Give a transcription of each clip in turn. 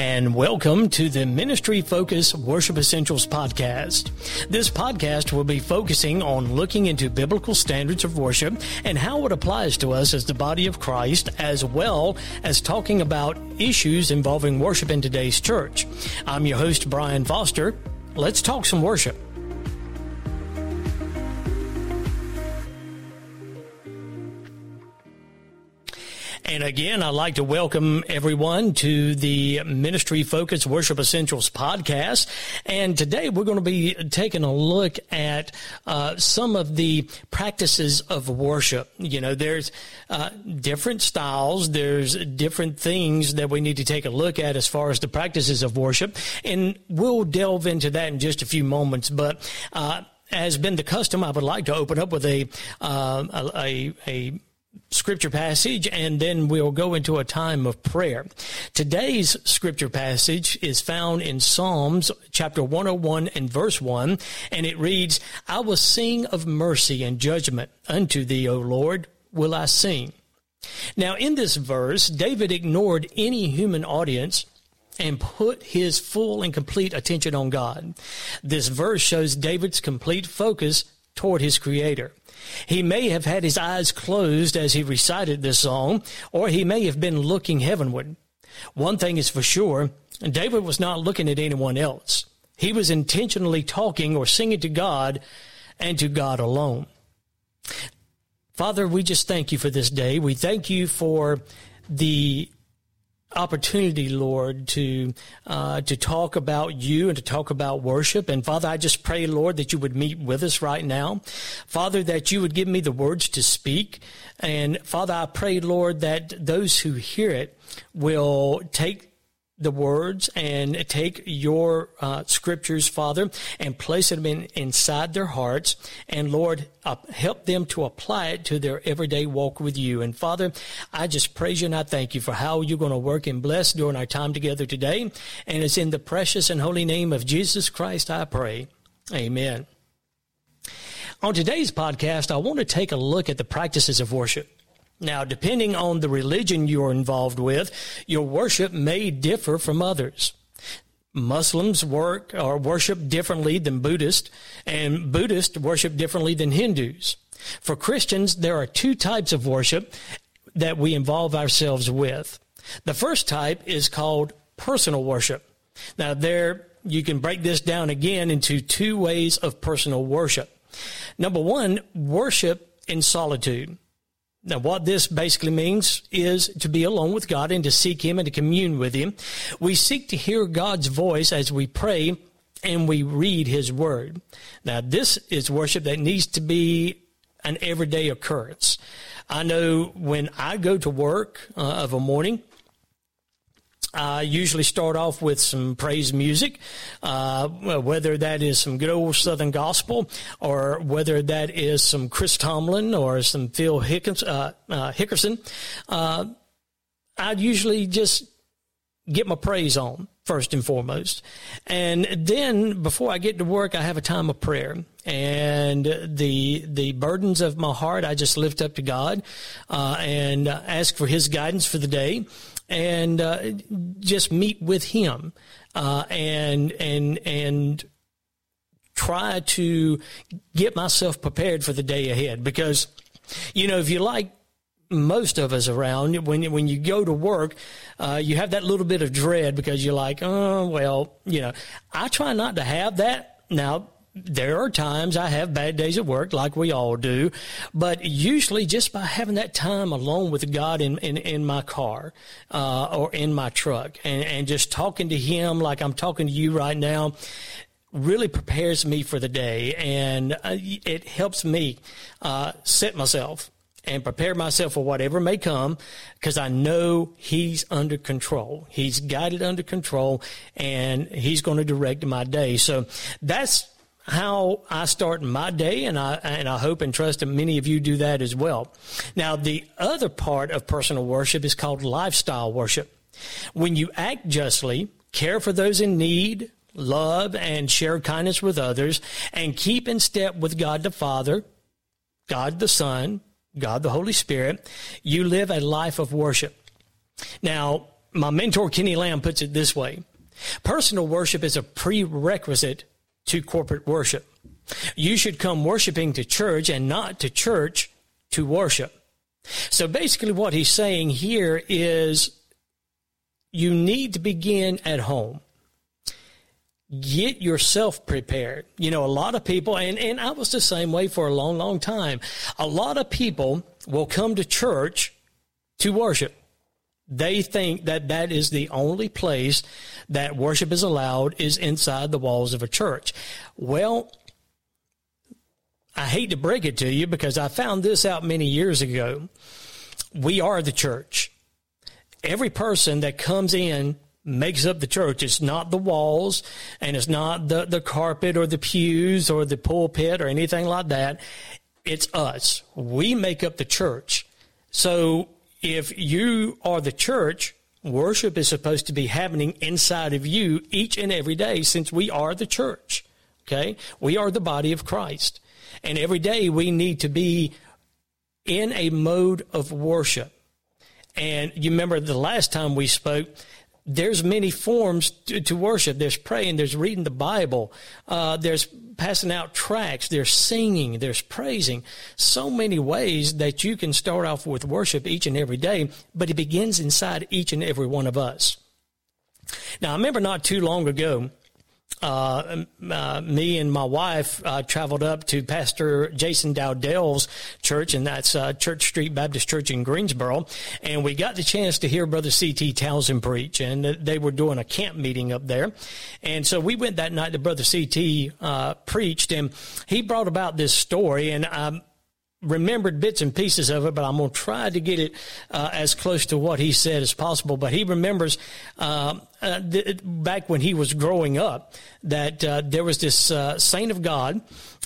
and welcome to the Ministry Focus Worship Essentials podcast. This podcast will be focusing on looking into biblical standards of worship and how it applies to us as the body of Christ, as well as talking about issues involving worship in today's church. I'm your host, Brian Foster. Let's talk some worship. And again, I'd like to welcome everyone to the Ministry Focus Worship Essentials podcast. And today we're going to be taking a look at uh, some of the practices of worship. You know, there's uh, different styles, there's different things that we need to take a look at as far as the practices of worship. And we'll delve into that in just a few moments. But, uh, has been the custom, I would like to open up with a, uh, a, a scripture passage and then we'll go into a time of prayer. Today's scripture passage is found in Psalms chapter 101 and verse 1 and it reads, I will sing of mercy and judgment unto thee, O Lord, will I sing. Now in this verse, David ignored any human audience and put his full and complete attention on God. This verse shows David's complete focus toward his creator. He may have had his eyes closed as he recited this song, or he may have been looking heavenward. One thing is for sure, David was not looking at anyone else. He was intentionally talking or singing to God and to God alone. Father, we just thank you for this day. We thank you for the opportunity, Lord, to uh, to talk about you and to talk about worship. And Father, I just pray, Lord, that you would meet with us right now. Father, that you would give me the words to speak. And Father, I pray, Lord, that those who hear it will take the words and take your uh, scriptures, Father, and place them in, inside their hearts. And Lord, uh, help them to apply it to their everyday walk with you. And Father, I just praise you and I thank you for how you're going to work and bless during our time together today. And it's in the precious and holy name of Jesus Christ I pray. Amen. On today's podcast, I want to take a look at the practices of worship. Now, depending on the religion you're involved with, your worship may differ from others. Muslims work or worship differently than Buddhists, and Buddhists worship differently than Hindus. For Christians, there are two types of worship that we involve ourselves with. The first type is called personal worship. Now, there you can break this down again into two ways of personal worship. Number one, worship in solitude. Now, what this basically means is to be alone with God and to seek Him and to commune with Him. We seek to hear God's voice as we pray and we read His Word. Now, this is worship that needs to be an everyday occurrence. I know when I go to work uh, of a morning, I usually start off with some praise music, uh, whether that is some good old Southern gospel or whether that is some Chris Tomlin or some Phil Hickens, uh, uh, Hickerson. Uh, I'd usually just get my praise on first and foremost. And then before I get to work, I have a time of prayer and the, the burdens of my heart, I just lift up to God, uh, and ask for his guidance for the day and uh, just meet with him uh, and and and try to get myself prepared for the day ahead. Because you know if you like most of us around when when you go to work uh, you have that little bit of dread because you're like oh well you know I try not to have that. Now there are times I have bad days at work, like we all do, but usually just by having that time alone with God in, in, in my car, uh, or in my truck and, and just talking to Him like I'm talking to you right now, really prepares me for the day and uh, it helps me, uh, set myself and prepare myself for whatever may come because I know he's under control. He's got it under control and he's going to direct my day. So that's how I start my day, and I and I hope and trust that many of you do that as well. Now, the other part of personal worship is called lifestyle worship. When you act justly, care for those in need, love and share kindness with others, and keep in step with God the Father, God the Son, God the Holy Spirit, you live a life of worship. Now, my mentor Kenny Lamb puts it this way personal worship is a prerequisite to corporate worship. You should come worshiping to church and not to church to worship. So basically, what he's saying here is you need to begin at home. Get yourself prepared. You know, a lot of people, and, and I was the same way for a long, long time. A lot of people will come to church to worship. They think that that is the only place that worship is allowed is inside the walls of a church. Well, I hate to break it to you because I found this out many years ago. We are the church. Every person that comes in makes up the church. It's not the walls and it's not the, the carpet or the pews or the pulpit or anything like that. It's us. We make up the church. So if you are the church, worship is supposed to be happening inside of you each and every day since we are the church. Okay. We are the body of Christ. And every day we need to be in a mode of worship. And you remember the last time we spoke, there's many forms to, to worship. There's praying, there's reading the Bible, uh, there's passing out tracts, there's singing, there's praising. So many ways that you can start off with worship each and every day, but it begins inside each and every one of us. Now, I remember not too long ago, uh, uh, me and my wife uh, traveled up to Pastor Jason Dowdell's church, and that's uh, Church Street Baptist Church in Greensboro. And we got the chance to hear Brother C.T. Townsend preach, and they were doing a camp meeting up there. And so we went that night to Brother C.T. Uh, preached, and he brought about this story, and um, remembered bits and pieces of it, but I'm going to try to get it uh, as close to what he said as possible. But he remembers uh, uh, th- back when he was growing up that uh, there was this uh, saint of God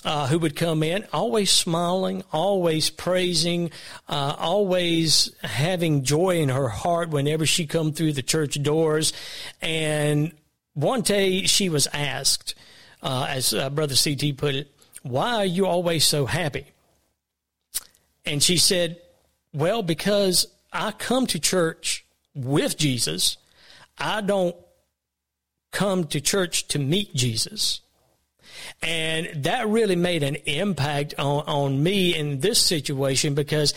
uh, who would come in, always smiling, always praising, always having joy in her heart whenever she come through the church doors. And one day she was asked, as Brother CT put it, "Why are you always so happy?" And she said, Well, because I come to church with Jesus, I don't come to church to meet Jesus. And that really made an impact on, on me in this situation because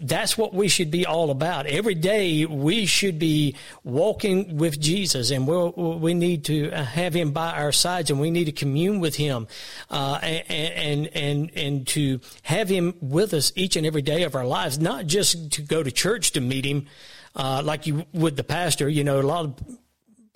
that's what we should be all about. Every day we should be walking with Jesus, and we we'll, we need to have Him by our sides, and we need to commune with Him, uh, and and and and to have Him with us each and every day of our lives, not just to go to church to meet Him. Uh, like you would the pastor, you know, a lot of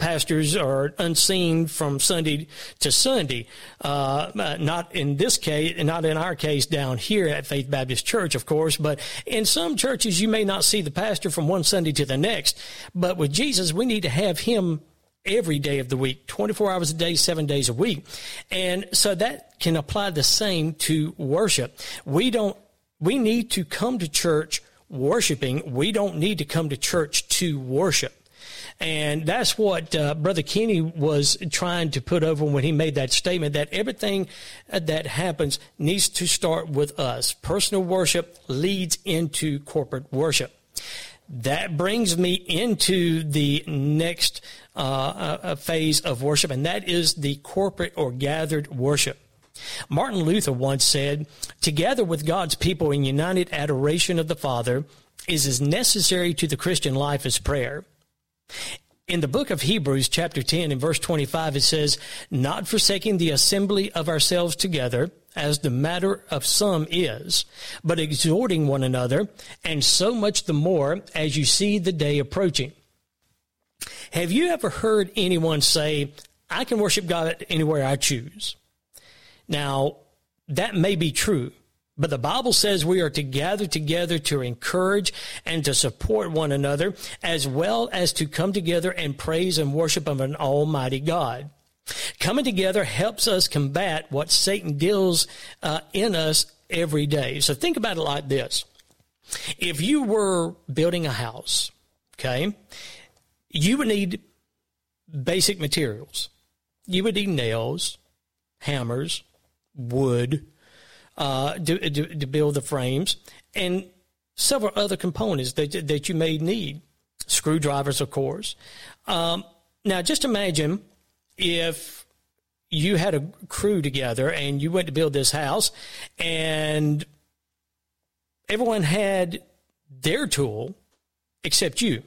pastors are unseen from Sunday to Sunday. Uh, uh, not in this case, not in our case down here at Faith Baptist Church, of course, but in some churches you may not see the pastor from one Sunday to the next. But with Jesus, we need to have him every day of the week, 24 hours a day, seven days a week. And so that can apply the same to worship. We don't, we need to come to church worshiping. We don't need to come to church to worship. And that's what uh, Brother Kenny was trying to put over when he made that statement that everything uh, that happens needs to start with us. Personal worship leads into corporate worship. That brings me into the next uh, uh, phase of worship, and that is the corporate or gathered worship. Martin Luther once said, Together with God's people in united adoration of the Father is as necessary to the Christian life as prayer. In the book of Hebrews, chapter 10, in verse 25, it says, Not forsaking the assembly of ourselves together, as the matter of some is, but exhorting one another, and so much the more as you see the day approaching. Have you ever heard anyone say, I can worship God anywhere I choose? Now, that may be true, but the Bible says we are to gather together to encourage and to support one another, as well as to come together and praise and worship of an almighty God. Coming together helps us combat what Satan deals uh, in us every day. So think about it like this. If you were building a house, okay, you would need basic materials. You would need nails, hammers, wood, uh, to, to, to build the frames, and several other components that, that you may need screwdrivers, of course. Um, now, just imagine if you had a crew together and you went to build this house and everyone had their tool except you.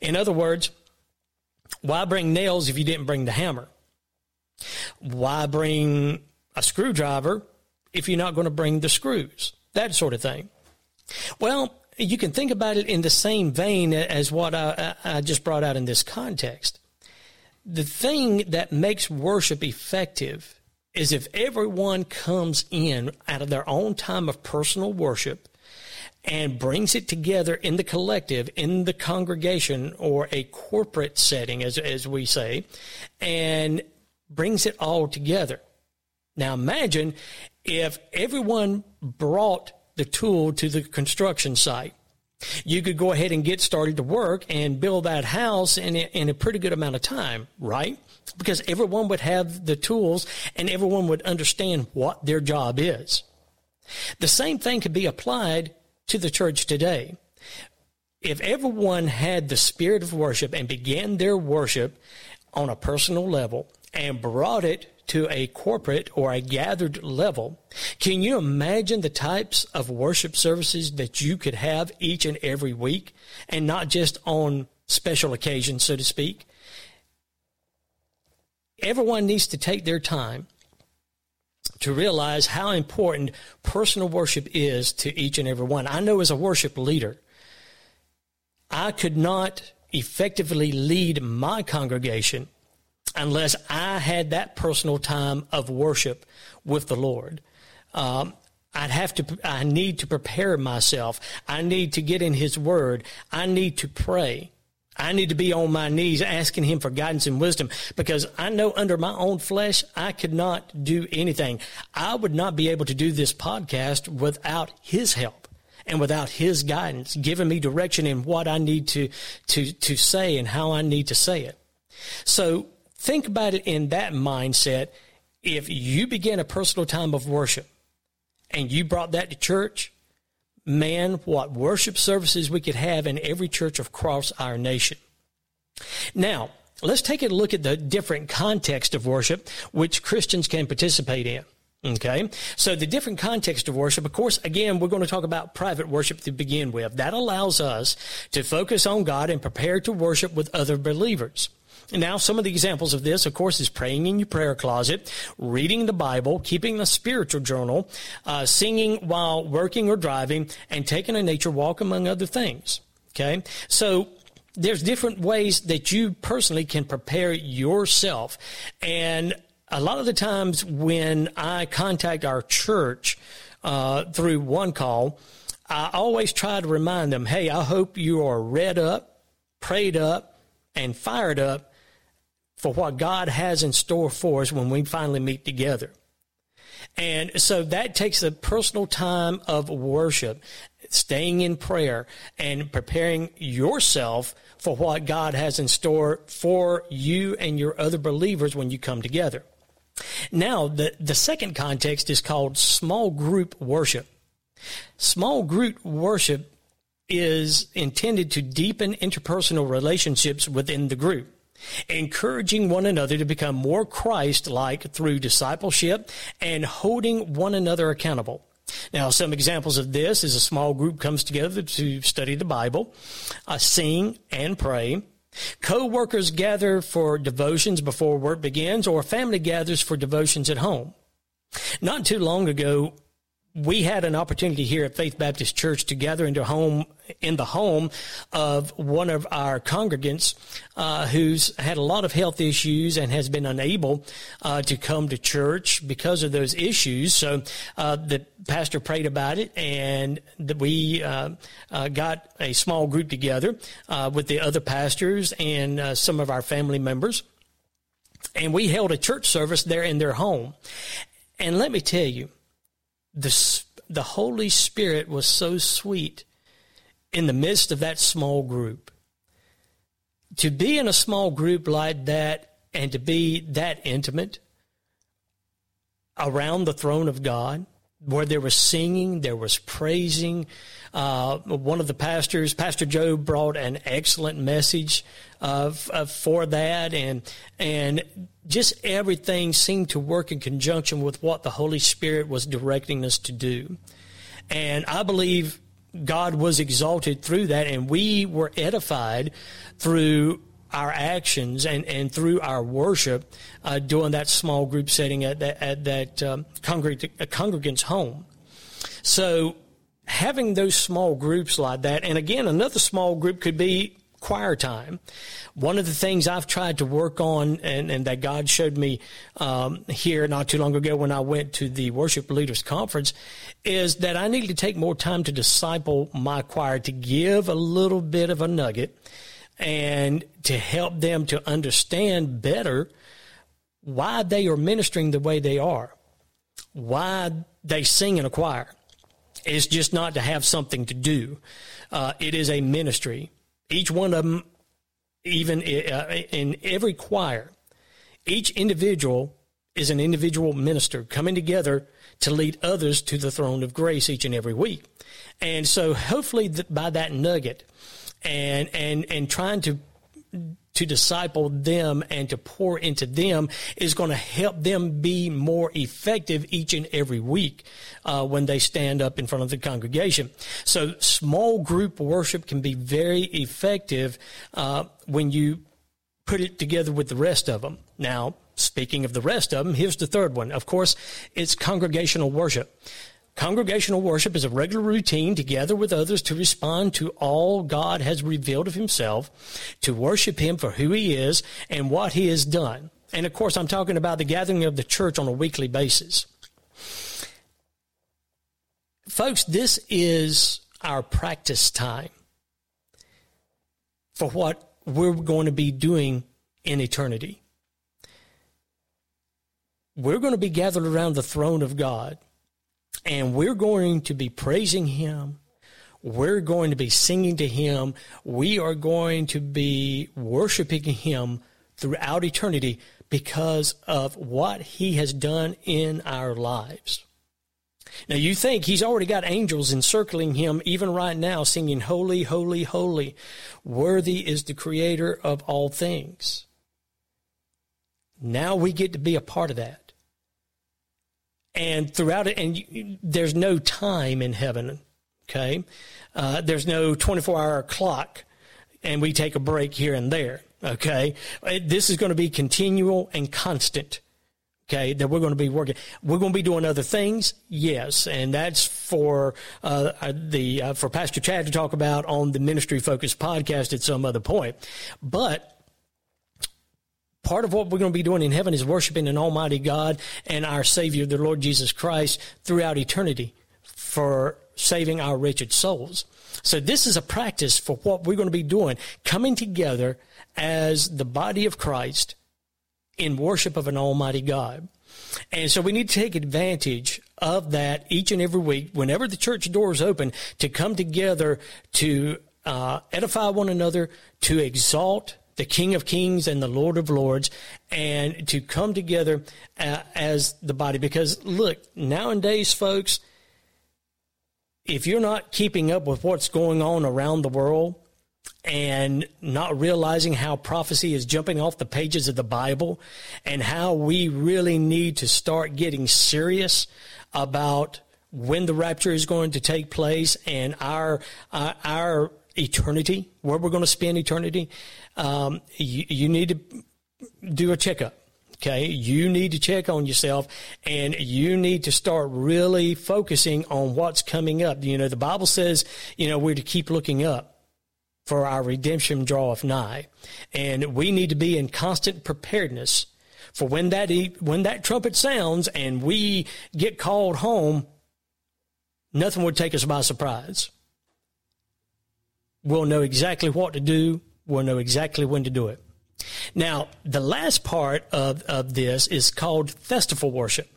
In other words, why bring nails if you didn't bring the hammer? Why bring a screwdriver if you're not going to bring the screws? That sort of thing. Well, you can think about it in the same vein as what I, I just brought out in this context. The thing that makes worship effective is if everyone comes in out of their own time of personal worship and brings it together in the collective, in the congregation or a corporate setting, as, as we say, and brings it all together. Now imagine if everyone brought the tool to the construction site. You could go ahead and get started to work and build that house in a, in a pretty good amount of time, right? Because everyone would have the tools and everyone would understand what their job is. The same thing could be applied to the church today. If everyone had the spirit of worship and began their worship on a personal level and brought it to a corporate or a gathered level, can you imagine the types of worship services that you could have each and every week and not just on special occasions, so to speak? Everyone needs to take their time to realize how important personal worship is to each and every one. I know as a worship leader, I could not effectively lead my congregation unless I had that personal time of worship with the Lord. Um, I'd have to, I need to prepare myself. I need to get in His Word. I need to pray. I need to be on my knees asking him for guidance and wisdom because I know under my own flesh, I could not do anything. I would not be able to do this podcast without his help and without his guidance, giving me direction in what I need to, to, to say and how I need to say it. So think about it in that mindset. If you begin a personal time of worship and you brought that to church, man, what worship services we could have in every church across our nation. Now, let's take a look at the different context of worship which Christians can participate in. Okay. So the different context of worship, of course, again, we're going to talk about private worship to begin with. That allows us to focus on God and prepare to worship with other believers. Now, some of the examples of this, of course, is praying in your prayer closet, reading the Bible, keeping a spiritual journal, uh, singing while working or driving, and taking a nature walk, among other things. Okay? So, there's different ways that you personally can prepare yourself. And a lot of the times when I contact our church uh, through one call, I always try to remind them, hey, I hope you are read up, prayed up, and fired up for what God has in store for us when we finally meet together. And so that takes a personal time of worship, staying in prayer and preparing yourself for what God has in store for you and your other believers when you come together. Now, the, the second context is called small group worship. Small group worship is intended to deepen interpersonal relationships within the group encouraging one another to become more Christ like through discipleship and holding one another accountable. Now, some examples of this is a small group comes together to study the Bible, uh, sing and pray. Co-workers gather for devotions before work begins, or family gathers for devotions at home. Not too long ago, we had an opportunity here at Faith Baptist Church to gather into home in the home of one of our congregants uh, who's had a lot of health issues and has been unable uh, to come to church because of those issues. So uh, the pastor prayed about it, and we uh, uh, got a small group together uh, with the other pastors and some of our family members. And we held a church service there in their home. And let me tell you, the, the Holy Spirit was so sweet in the midst of that small group. To be in a small group like that and to be that intimate around the throne of God where there was singing, there was praising. Uh, one of the pastors, Pastor Joe, brought an excellent message of, of, for that, and and just everything seemed to work in conjunction with what the Holy Spirit was directing us to do. And I believe God was exalted through that, and we were edified through our actions and, and through our worship uh, during that small group setting at that, at that um, congreg- congregant's home. So having those small groups like that, and again, another small group could be choir time. One of the things I've tried to work on and, and that God showed me um, here not too long ago when I went to the worship leaders conference is that I need to take more time to disciple my choir to give a little bit of a nugget and to help them to understand better why they are ministering the way they are, why they sing in a choir. It's just not to have something to do. Uh, it is a ministry. Each one of them, even uh, in every choir, each individual is an individual minister coming together to lead others to the throne of grace each and every week. And so hopefully by that nugget, and and and trying to to disciple them and to pour into them is going to help them be more effective each and every week uh, when they stand up in front of the congregation. So small group worship can be very effective uh, when you put it together with the rest of them. Now, speaking of the rest of them, here's the third one. Of course, it's congregational worship. Congregational worship is a regular routine to gather with others to respond to all God has revealed of himself, to worship him for who he is and what he has done. And of course, I'm talking about the gathering of the church on a weekly basis. Folks, this is our practice time for what we're going to be doing in eternity. We're going to be gathered around the throne of God and we're going to be praising Him. We're going to be singing to Him. We are going to be worshiping Him throughout eternity because of what He has done in our lives. Now you think he's already got angels encircling him even right now singing holy, holy, holy. Worthy is the creator of all things. Now we get to be a part of that and throughout it, and you, there's no time in heaven. Okay, uh, there's no 24 hour clock, and we take a break here and there. Okay, this is going to be continual and constant. Okay, that we're going to be working. We're going to be doing other things, yes, and that's for uh, uh the uh, for Pastor Chad to talk about on the Ministry focused podcast at some other point. But part of what we're going to be doing in heaven is worshiping an almighty God and our Savior, the Lord Jesus Christ, throughout eternity for saving our wretched souls. So this is a practice for what we're going to be doing, coming together as the body of Christ in worship of an almighty God. And so we need to take advantage of that each and every week, whenever the church doors open, to come together to uh, edify one another, to exalt the King of Kings and the Lord of Lords, and to come together uh, as the body. Because look, nowadays, folks, if you're not keeping up with what's going on around the world and not realizing how prophecy is jumping off the pages of the Bible and how we really need to start getting serious about when the rapture is going to take place and our uh, our eternity, where we're going to spend eternity, um, you, you need to do a checkup. Okay. You need to check on yourself and you need to start really focusing on what's coming up. You know, the Bible says, you know, we're to keep looking up for our redemption draweth nigh. And we need to be in constant preparedness for when that, when that trumpet sounds and we get called home, nothing would take us by surprise. We'll know exactly what to do. We'll know exactly when to do it. Now, the last part of, of this is called festival worship.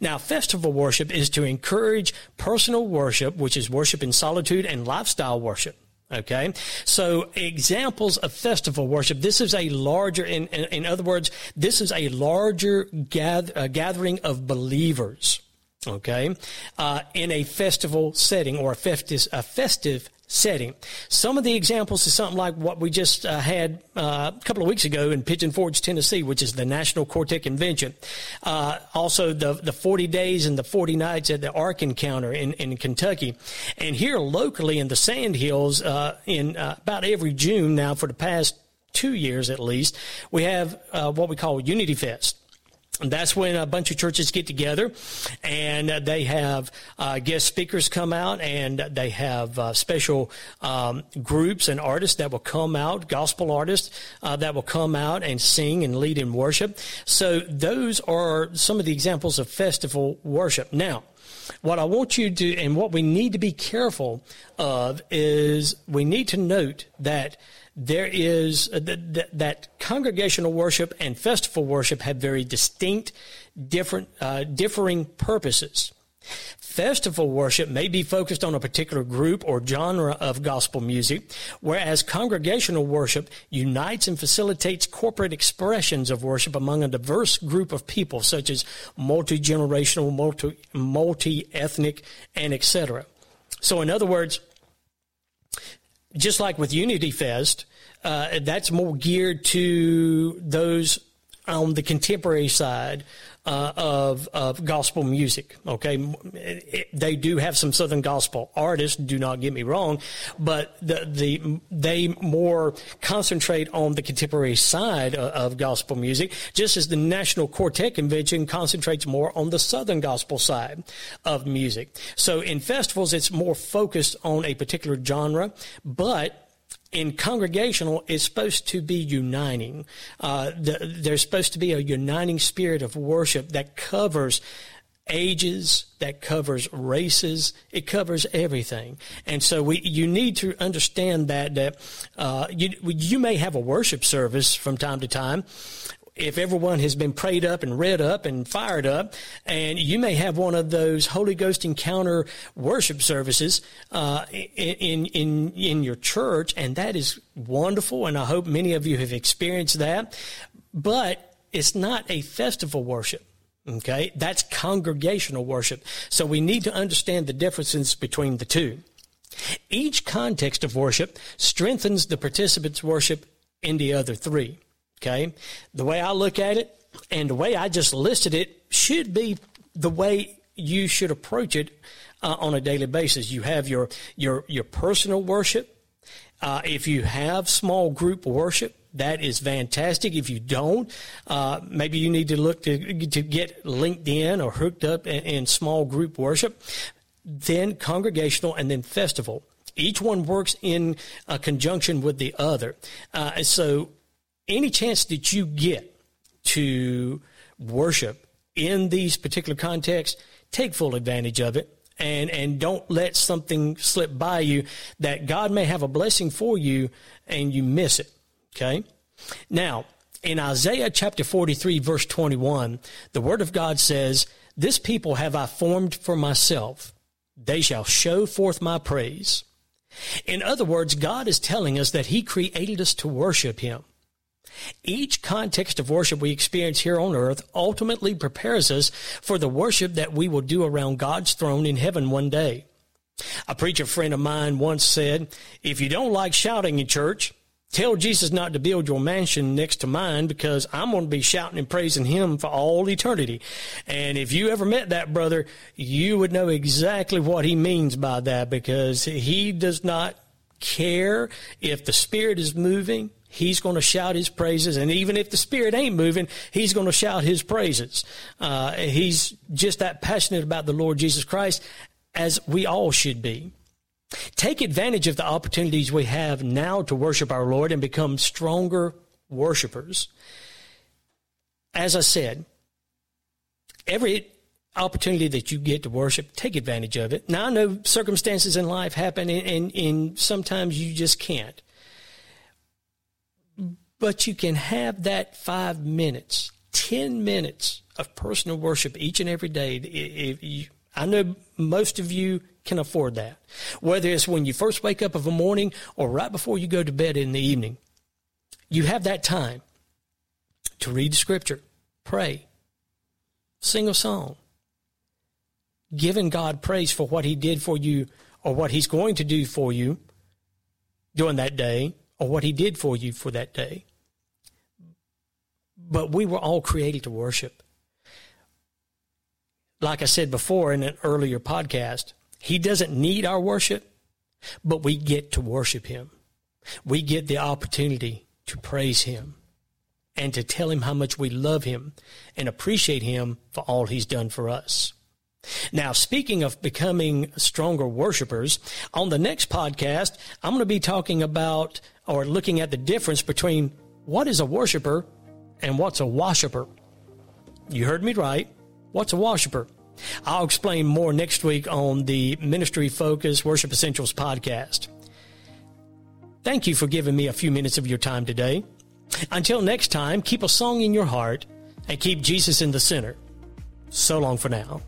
Now, festival worship is to encourage personal worship, which is worship in solitude and lifestyle worship. Okay. So examples of festival worship. This is a larger, in, in, in other words, this is a larger gather, uh, gathering of believers okay, uh, in a festival setting or a festive, a festive setting. Some of the examples is something like what we just uh, had uh, a couple of weeks ago in Pigeon Forge, Tennessee, which is the National Quartet Convention. Uh, also, the the 40 days and the 40 nights at the Ark Encounter in, in Kentucky. And here locally in the Sand Hills, uh, in uh, about every June now for the past two years at least, we have uh, what we call Unity Fest. That's when a bunch of churches get together and they have uh, guest speakers come out and they have uh, special um, groups and artists that will come out, gospel artists uh, that will come out and sing and lead in worship. So those are some of the examples of festival worship. Now, what I want you to, and what we need to be careful of is we need to note that there is uh, th- that congregational worship and festival worship have very distinct, different, uh, differing purposes. Festival worship may be focused on a particular group or genre of gospel music, whereas congregational worship unites and facilitates corporate expressions of worship among a diverse group of people, such as multi-generational, multi, multi-ethnic, and etc. So in other words, just like with Unity Fest, uh, that's more geared to those on the contemporary side uh, of of gospel music. Okay, it, they do have some Southern gospel artists. Do not get me wrong, but the the they more concentrate on the contemporary side of, of gospel music, just as the National Quartet Convention concentrates more on the Southern gospel side of music. So in festivals, it's more focused on a particular genre, but in congregational is supposed to be uniting. Uh, the, there's supposed to be a uniting spirit of worship that covers ages, that covers races, it covers everything. And so we, you need to understand that, that, uh, you, you may have a worship service from time to time if everyone has been prayed up and read up and fired up, and you may have one of those Holy Ghost encounter worship services uh, in in in your church, and that is wonderful. And I hope many of you have experienced that. But it's not a festival worship. Okay, that's congregational worship. So we need to understand the differences between the two. Each context of worship strengthens the participants' worship in the other three. Okay. The way I look at it and the way I just listed it should be the way you should approach it uh, on a daily basis. You have your, your, your personal worship. Uh, if you have small group worship, that is fantastic. If you don't, uh, maybe you need to look to, to get linked in or hooked up in, in small group worship. Then congregational and then festival. Each one works in conjunction with the other. Uh, so any chance that you get to worship in these particular contexts, take full advantage of it and and don't let something slip by you that God may have a blessing for you and you miss it. Okay? Now, in Isaiah chapter 43 verse 21, the word of God says, "This people have I formed for myself; they shall show forth my praise." In other words, God is telling us that he created us to worship him. Each context of worship we experience here on earth ultimately prepares us for the worship that we will do around God's throne in heaven one day. A preacher friend of mine once said, if you don't like shouting in church, tell Jesus not to build your mansion next to mine because I'm going to be shouting and praising him for all eternity. And if you ever met that brother, you would know exactly what he means by that because he does not care if the Spirit is moving he's going to shout his praises. And even if the Spirit ain't moving, he's going to shout his praises. Uh, he's just that passionate about the Lord Jesus Christ as we all should be. Take advantage of the opportunities we have now to worship our Lord and become stronger worshipers. As I said, every opportunity that you get to worship, take advantage of it. Now I know circumstances in life happen and, and, and sometimes you just can't but you can have that five minutes, 10 minutes of personal worship each and every day. If you, I know most of you can afford that. Whether it's when you first wake up of a morning or right before you go to bed in the evening, you have that time to read scripture, pray, sing a song, giving God praise for what He did for you or what He's going to do for you during that day or what He did for you for that day. But we were all created to worship. Like I said before in an earlier podcast, He doesn't need our worship, but we get to worship Him. We get the opportunity to praise Him and to tell Him how much we love Him and appreciate Him for all He's done for us. Now, speaking of becoming stronger worshipers, on the next podcast, I'm going to be talking about or looking at the difference between what is a worshiper and what's a worshiper. You heard me right. What's a worshiper? I'll explain more next week on the Ministry Focus Worship Essentials podcast. Thank you for giving me a few minutes of your time today. Until next time, keep a song in your heart and keep Jesus in the center. So long for now.